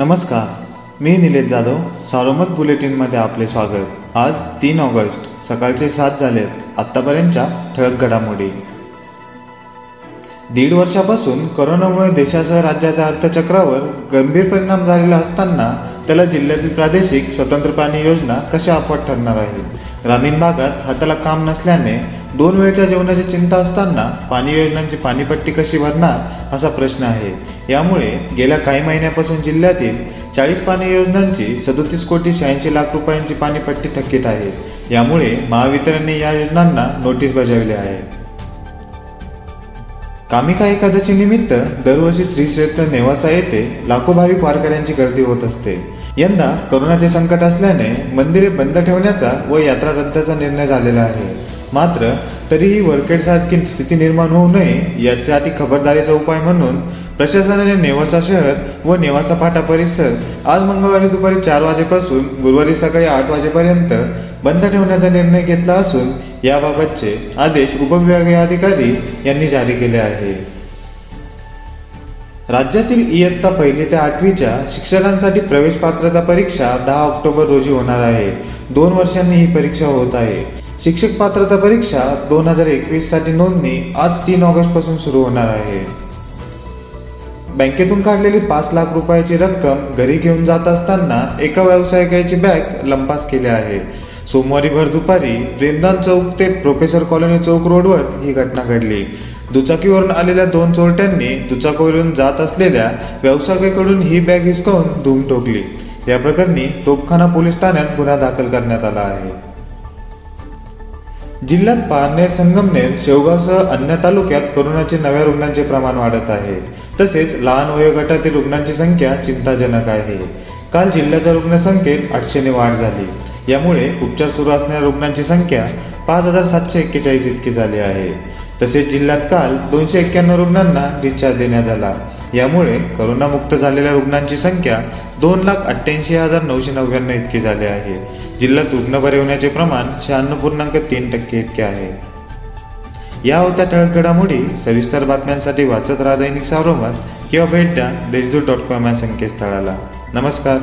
नमस्कार मी निलेश जाधव सारोमत बुलेटिनमध्ये आपले स्वागत. आज तीन ऑगस्ट सकाळचे सात झालेत आत्तापर्यंतच्या ठळक घडामोडी. दीड वर्षापासून कोरोनामुळे देशासह राज्याच्या अर्थचक्रावर गंभीर परिणाम झालेला असताना त्याला जिल्ह्यातील प्रादेशिक स्वतंत्र पाणी योजना कशा अपवाट ठरणार आहे? ग्रामीण भागात हाताला काम नसल्याने दोन वेळच्या जेवणाची चिंता असताना पाणी योजनांची पाणीपट्टी कशी भरणार असा प्रश्न आहे. यामुळे गेल्या काही महिन्यापासून जिल्ह्यातील चाळीस पाणी योजनांची सदोतीस कोटी शहाऐंशी लाख रुपयांची पाणीपट्टी थकीत आहे. यामुळे महावितरणने या योजनांना नोटीस बजावली आहे. कामिका एकादशी निमित्त दरवर्षी श्री क्षेत्र नेवासा येथे लाखो भाविक वारकऱ्यांची गर्दी होत असते. यंदा करोनाचे संकट असल्याने मंदिरे बंद ठेवण्याचा व यात्रा रद्दचा निर्णय झालेला आहे. मात्र तरीही वरखेडसारखी स्थिती निर्माण होऊ नये यासाठी खबरदारीचा उपाय म्हणून प्रशासनाने नेवासा शहर व नेवासा फाटा परिसर आज मंगळवारी दुपारी चार वाजेपासून गुरुवारी सकाळी आठ वाजेपर्यंत बंद ठेवण्याचा निर्णय घेतला असून याबाबतचे आदेश उपविभागीय अधिकारी यांनी जारी केले आहे राज्यातील इयत्ता पहिली ते आठवीच्या शिक्षकांसाठी प्रवेश पात्रता परीक्षा दहा ऑक्टोबर रोजी होणार आहे. दोन वर्षांनी ही परीक्षा होत आहे. शिक्षक पात्रता परीक्षा दोन हजार एकवीससाठी नोंदणी आज तीन ऑगस्टपासून सुरू होणार आहे. बँकेतून काढलेली पाच लाख रुपयाची रक्कम घरी घेऊन जात असताना एका व्यावसायिकाची बॅग लंपास केली आहे. सोमवारी भर दुपारी प्रेमदान चौक ते प्रोफेसर कॉलनी चौक रोडवर ही घटना घडली. दुचाकीवरून आलेल्या दोन चोरट्यांनी दुचाकीवरून जात असलेल्या व्यावसायिकाकडून ही बॅग हिसकावून धूम ठोकली. या प्रकरणी तोपखाना पोलीस ठाण्यात गुन्हा दाखल करण्यात आला आहे. जिल्ह्यात पारनेर संगमनेर शेवगावसह अन्य तालुक्यात कोरोनाचे नव्या रुग्णांचे प्रमाण वाढत आहे. तसेच लहान वयोगटातील रुग्णांची संख्या चिंताजनक आहे. काल जिल्ह्याच्या रुग्णसंख्येत आठशेने वाढ झाली. यामुळे उपचार सुरू असणाऱ्या रुग्णांची संख्या पाच हजार सातशे एक्केचाळीस इतकी झाली आहे. तसेच जिल्ह्यात काल दोनशे एक्क्याण्णव रुग्णांना डिस्चार्ज देण्यात आला. यामुळे करोनामुक्त झालेल्या रुग्णांची संख्या दोन लाख अठ्ठ्याऐंशी हजार नऊशे नव्याण्णव इतकी झाली आहे. जिल्ह्यात रुग्ण बरे होण्याचे प्रमाण शहाण्णव पूर्णांक तीन टक्के इतके आहे. या होत्या ठळक घडामोडी सविस्तर बातम्यांसाठी वाचत राहा दैनिक सारोमत किंवा भेट द्या देशदूत डॉट कॉम या संकेतस्थळाला. नमस्कार.